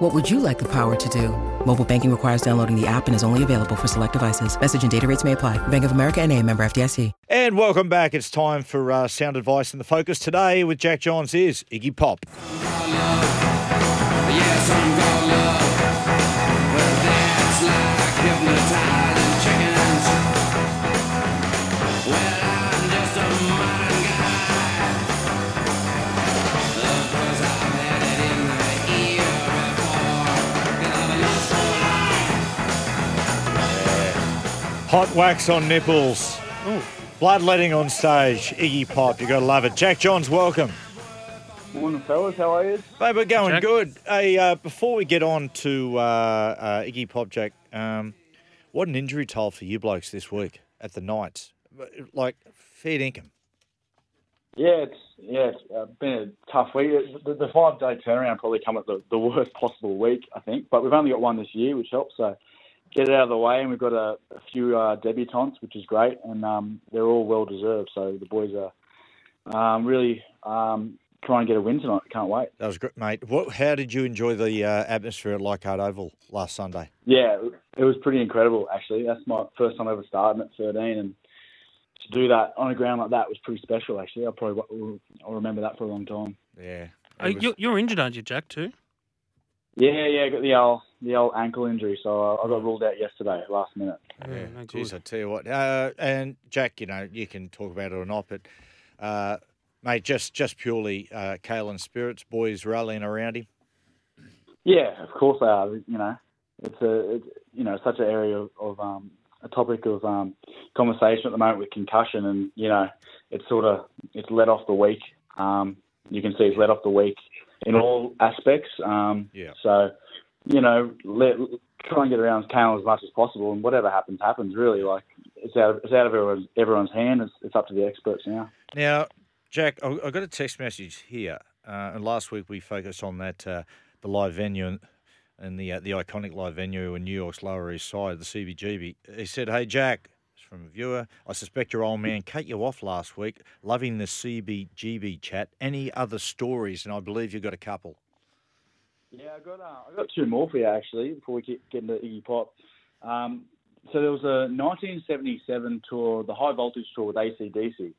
What would you like the power to do? Mobile banking requires downloading the app and is only available for select devices. Message and data rates may apply. Bank of America and a member FDIC. And welcome back. It's time for uh, Sound Advice. And the focus today with Jack Johns is Iggy Pop. Yes, Hot wax on nipples. Bloodletting on stage. Iggy Pop. you got to love it. Jack Johns, welcome. Morning, fellas. How are you? Mate, we're going Jack. good. Hey, uh, before we get on to uh, uh, Iggy Pop, Jack, um, what an injury toll for you blokes this week at the Knights. Like, fair dinkum. Yeah, it's yeah, it's uh, been a tough week. The, the five day turnaround probably come at the, the worst possible week, I think. But we've only got one this year, which helps. So get it out of the way, and we've got a, a few uh, debutantes, which is great, and um, they're all well deserved. So the boys are um, really um, trying to get a win tonight. Can't wait. That was great, mate. What, how did you enjoy the uh, atmosphere at Leichhardt Oval last Sunday? Yeah, it was pretty incredible actually. That's my first time ever starting at 13, and to do that on a ground like that was pretty special. Actually, I'll probably I'll remember that for a long time. Yeah. Uh, you're, you're injured, aren't you, Jack? Too. Yeah, yeah, I got the old the old ankle injury, so I I got ruled out yesterday, last minute. Yeah, no geez. I tell you what. Uh, and Jack, you know, you can talk about it or not, but uh, mate, just just purely uh, Kalyn spirits, boys rallying around him. Yeah, of course they are. You know, it's a it's, you know such an area of, of um, a topic of um, conversation at the moment with concussion, and you know, it's sort of it's let off the week. Um, you can see it's let off the week in all aspects. Um, Yeah. So, you know, let, try and get around Kalyn as much as possible, and whatever happens, happens. Really, like it's out of, it's out of everyone's everyone's hand. It's, it's up to the experts now. Now, Jack, I, I got a text message here, uh, and last week we focused on that uh, the live venue and, and the uh, the iconic live venue in New York's Lower East Side, the CBGB. He said, "Hey, Jack." From a viewer, I suspect your old man cut you off last week. Loving the CBGB chat. Any other stories? And I believe you got a couple. Yeah, I got uh, I got two more for you actually before we get, get into Iggy Pop. Um, so there was a 1977 tour, the High Voltage tour with ACDC.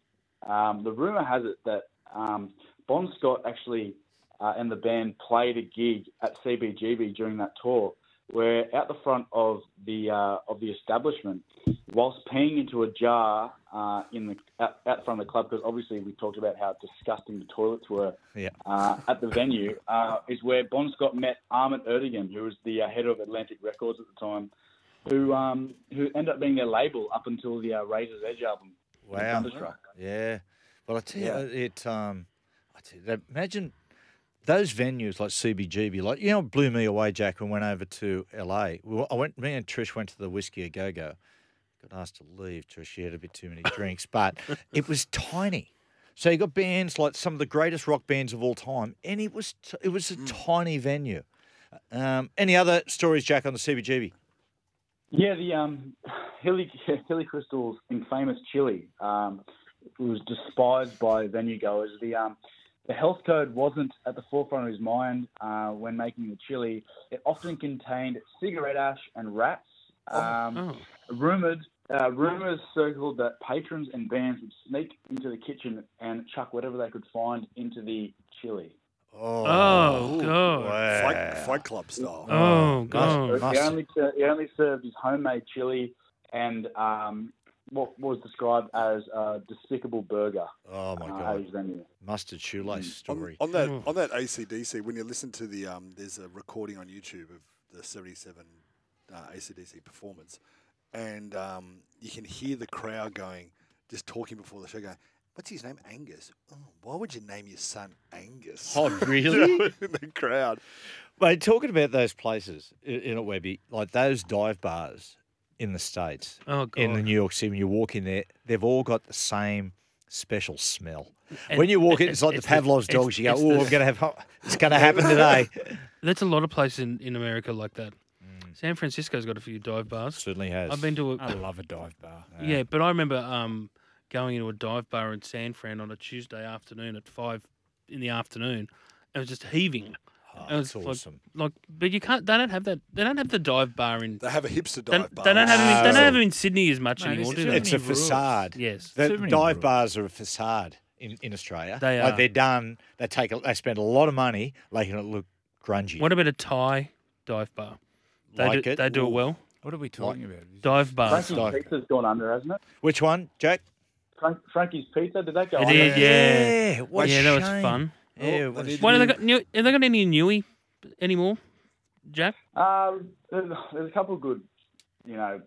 Um, the rumor has it that um, Bon Scott actually uh, and the band played a gig at CBGB during that tour, where out the front of the uh, of the establishment, whilst peeing into a jar uh, in the out, out front of the club, because obviously we talked about how disgusting the toilets were Yeah. uh, at the venue, uh, is where Bon Scott met Ahmet Ertegun, who was the uh, head of Atlantic Records at the time, who um, who ended up being their label up until the uh, Razor's Edge album. Wow. Yeah. Well, I tell Yeah. you, it. Um, I tell you, imagine those venues like CBGB. Like you know, blew me away, Jack. When we went over to LA, we, I went. Me and Trish went to the Whisky a Go Go. Got asked to leave. Trish, she had a bit too many drinks, but it was tiny. So you got bands like some of the greatest rock bands of all time, and it was t- it was a tiny venue. Um, any other stories, Jack, on the CBGB? Yeah, the um, Hilly Hilly Kristal's infamous chili um, was despised by venue goers. The um, the health code wasn't at the forefront of his mind uh, when making the chili. It often contained cigarette ash and rats. Um, Oh. Rumored, uh, rumors circled that patrons and bands would sneak into the kitchen and chuck whatever they could find into the chili. Oh, Oh, God. wow. Fight, fight Club style. Oh, must- God. He only, he only served his homemade chili and um, what was described as a despicable burger Oh my uh, God, his mustard shoelace On, story. on that Mm. on that ACDC, when you listen to the um, there's a recording on YouTube of the '77 uh, ACDC performance, and um, you can hear the crowd going, just talking before the show, going, "What's his name? Angus? Oh, why would you name your son Angus?" Oh, really? in the crowd. Mate, talking about those places i- in a Webby, like those dive bars in the states. Oh, In the New York City, when you walk in there, they've all got the same special smell. And- when you walk in, it's like it's the the- Pavlov's it's- dogs. You go, oh, the- I'm gonna have, it's gonna happen today. There's a lot of places in, in America like that. Mm. San Francisco's got a few dive bars. Certainly has. I've been to a, I love a dive bar. yeah, but I remember um, going into a dive bar in San Fran on a Tuesday afternoon at five in the afternoon. and It was just heaving. Oh, it was that's like- awesome. Like, but you can't. They don't have that. They don't have the dive bar in. They have a hipster They, dive bar. they don't have. Them in, they don't have them in Sydney as much No, anymore, this do is they? It's a rules. facade. Yes. The dive rules. bars are a facade in, in Australia. They like are. they're done. They take. A, they spend a lot of money making it look grungy. What about a Thai dive bar? They Like do, it? They do it well. What are we talking about? Dive bars. Frankie's dive. Pizza's gone under, hasn't it? Which one, Jack? Frank, Frankie's Pizza, did that go It under? did, yeah. what a yeah, that was fun. Yeah, Oh, what they a did What have they you- got? New, have they got any Newy anymore, Jack? Um, there's, there's a couple of good, you know,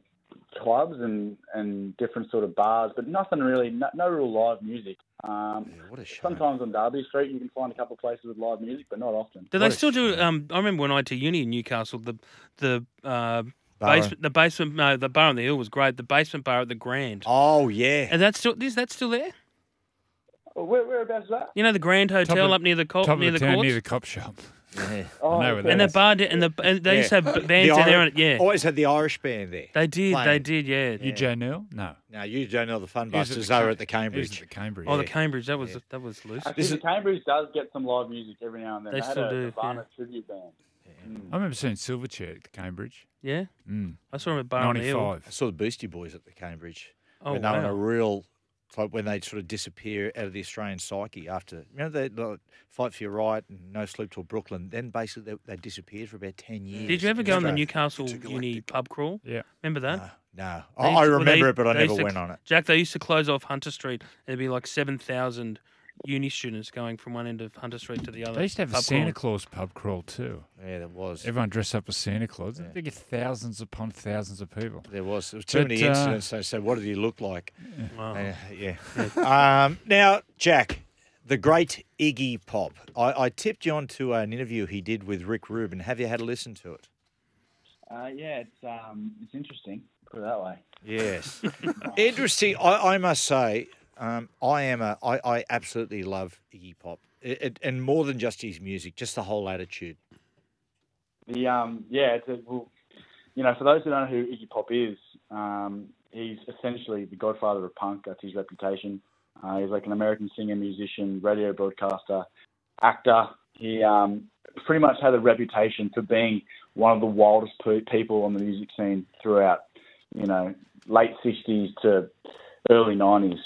clubs and, and different sort of bars, but nothing really, no, no real live music. Um, Yeah, what a shame. sometimes on Derby Street you can find a couple of places with live music, but not often. Do What they a still do? Um, I remember when I went to uni in Newcastle, the the uh, basement, the basement, no, the bar on the hill was great. The basement bar at the Grand, Oh yeah. and that's still is that still there? Where, whereabouts is that? You know the Grand Hotel of- up near the co- Top near of the the town courts, near the cop shop. yeah. Oh, know where that and the is. bar di- and the and they used to have b- bands The down there. Iri- On it. Yeah, Always had the Irish band there. they did. They playing. did. Yeah. You Joe Neal? No. Now you don't know the Fun He was Busters. the They were at the he was Cambridge. at the Cambridge. Oh, the Cambridge. That was Yeah. that was loose. Actually, This the is- Cambridge does get some live music every now and then. They had still a do, Nirvana yeah. tribute band. I remember seeing Silverchair at the Cambridge. Yeah, Mm. I saw him at Bar on the Hill. 95. I saw the Beastie Boys at the Cambridge. Oh when they were in wow. a real, it's like when they sort of disappear out of the Australian psyche after, you know, they like, fight for your right and no sleep till Brooklyn. Then basically they, they disappeared for about ten years. Did you ever in go on the Australia. Newcastle Uni pub crawl? Yeah. Remember that? No, no. They I, used I to- well, remember they- it, but I they never used to- went on it. Jack, they used to close off Hunter Street. and There'd be like 7,000 uni students going from one end of Hunter Street to the other. They used to have a pub Santa crawl. Claus pub crawl too. Yeah, there was. Everyone dressed up as Santa Claus. They get thousands upon thousands of people. There was. There was too But, many uh, incidents. They said, "What did he look like?" Wow. Uh, yeah. um, now, Jack, the great Iggy Pop. I, I tipped you on to an interview he did with Rick Rubin. Have you had a listen to it? Uh, yeah, it's um, it's interesting. Put it that way. Yes. Interesting. I, I must say, um, I am a. I, I absolutely love Iggy Pop, it, it, and more than just his music, just the whole attitude. The um, yeah, it's a, well, you know, for those who don't know who Iggy Pop is, um, he's essentially the godfather of punk. That's his reputation. Uh, he's like an American singer, musician, radio broadcaster, actor. He um, pretty much had a reputation for being one of the wildest people on the music scene throughout, you know, late '60s to early '90s.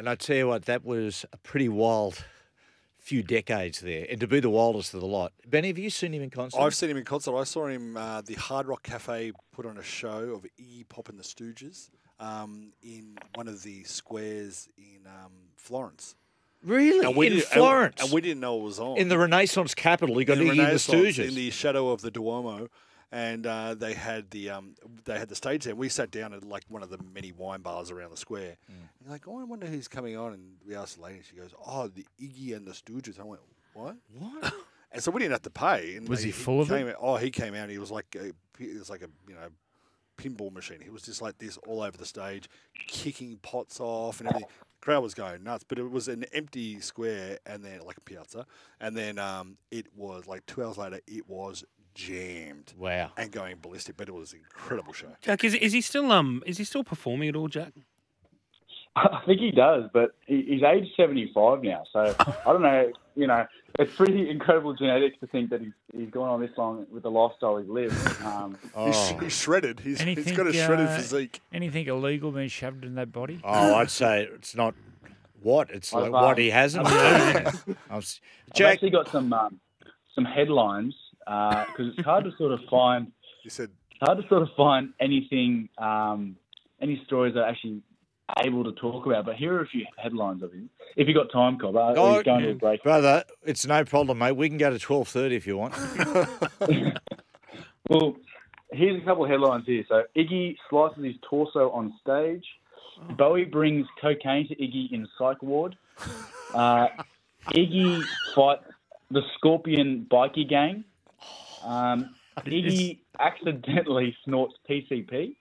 And I tell you what, that was a pretty wild few decades there, and to be the wildest of the lot. Benny, have you seen him in concert? I've seen him in concert. I saw him. Uh, the Hard Rock Cafe put on a show of Iggy Pop and the Stooges um, in one of the squares in um, Florence. really And we in didn't- and- Florence, and, we didn't know it was on. in the Renaissance capital. You got in Iggy the Stooges. in the shadow of the Duomo, and uh, they had the um, they had the stage there. We sat down at like one of the many wine bars around the square. Mm. And like, oh, I wonder who's coming on. And we asked the lady. She goes, Oh, the Iggy and the Stooges. I went, What? what? And so we didn't have to pay. And Was they- he full of it? out- Oh, he came out. And he was like, a, he was like a you know pinball machine. He was just like this all over the stage, kicking pots off and everything. Crowd was going nuts, but it was an empty square, and then like a piazza, and then um, it was like two hours later, it was jammed Wow. and going ballistic. But it was an incredible show. Jack, is, is he still um is he still performing at all, Jack? I think he does, but he, he's age 75 now. So I don't know. You know, it's pretty incredible genetics to think that he's, he's gone on this long with the lifestyle he's lived. Um, He's, Oh. he's shredded. He's, he's Anything, got a shredded uh, physique. Anything illegal being shoved in that body? Oh, I'd say it's not what it's like what um, he hasn't. I've- done. I was- I've Jack, actually got some um, some headlines because it's hard to sort of find You said, it's hard to sort of find anything um, any stories that are actually able to talk about. But here are a few headlines of him. If you got time, Cobb, uh, Oh, going to a break. brother, it's no problem, mate. We can go to twelve thirty if you want. Well, here's a couple of headlines here. So Iggy slices his torso on stage. Bowie brings cocaine to Iggy in psych ward. Uh, Iggy fights the Scorpion bikie gang. Um, Iggy accidentally snorts PCP,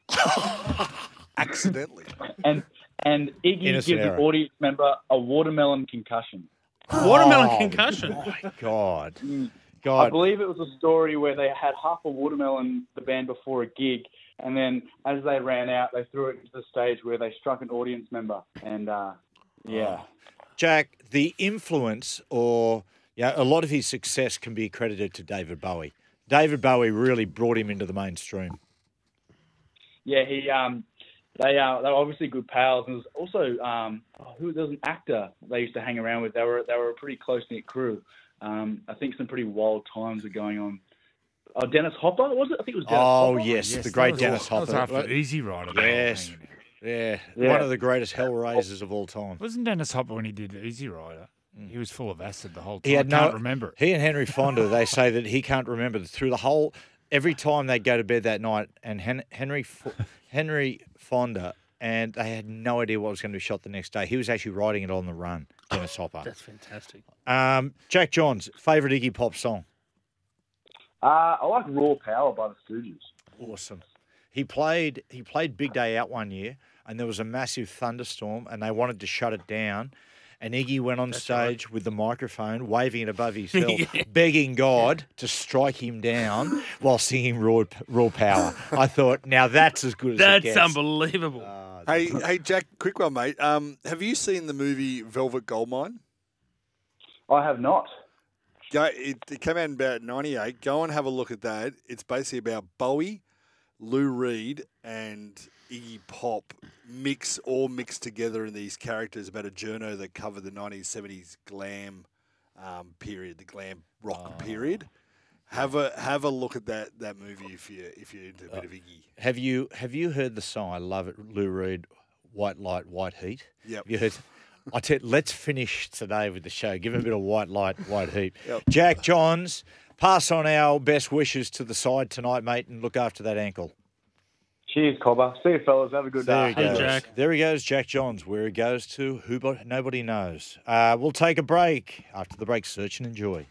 Accidentally. and and Iggy Innocent gives error. the audience member a watermelon concussion. Watermelon Oh, concussion. my God. I God. believe it was a story where they had half a watermelon the band before a gig, and then as they ran out, they threw it to the stage where they struck an audience member, and uh, yeah. Jack, the influence or yeah, a lot of his success can be credited to David Bowie. David Bowie really brought him into the mainstream. Yeah, he um, they uh, they were obviously good pals, and there's also um, oh, who there was an actor they used to hang around with. They were they were a pretty close knit crew. Um, I think some pretty wild times were going on. Oh, Dennis Hopper was it? I think it was. Dennis Oh Hopper. yes, Yes, the that great was- Dennis that was Hopper. after Easy Rider. Yes. Yeah, Yeah. one of the greatest hellraisers of all time. Wasn't Dennis Hopper when he did Easy Rider? He was full of acid the whole time. He had I can't no remember. He and Henry Fonda, they say that he can't remember through the whole. Every time they go to bed that night, and Hen, Henry Henry Fonda, and they had no idea what was going to be shot the next day. He was actually writing it on the run. Dennis Hopper. That's fantastic. Um, Jack Johns, favorite Iggy Pop song. Uh, I like Raw Power by the Stooges. Awesome. He played he played Big Day Out one year, and there was a massive thunderstorm, and they wanted to shut it down. And Iggy went on stage with the microphone, waving it above his head, begging God to strike him down while singing Raw, Raw Power. I thought, now that's as good as it That's gets. unbelievable. Hey, hey, Jack, quick one, mate. Um, have you seen the movie Velvet Goldmine? I have not. Go, it, it came out in about '98. Go and have a look at that. It's basically about Bowie, Lou Reed, and Iggy Pop mix all mixed together in these characters about a journo that covered the 1970s glam um, period, the glam rock period. Have a have a look at that that movie if you if you're into a bit of Iggy. Have you have you heard the song? I love it, Lou Reed, White Light, White Heat. Yep. Have you heard? I tell. Let's finish today with the show. Give him a bit of white light, white heat. Yep. Jack Johns, pass on our best wishes to the side tonight, mate, and look after that ankle. Cheers, Cobber. See you, fellas. Have a good There day. he goes. Jack. There he goes, Jack Johns. Where he goes to, who bo- nobody knows. Uh, we'll take a break. After the break, search and enjoy.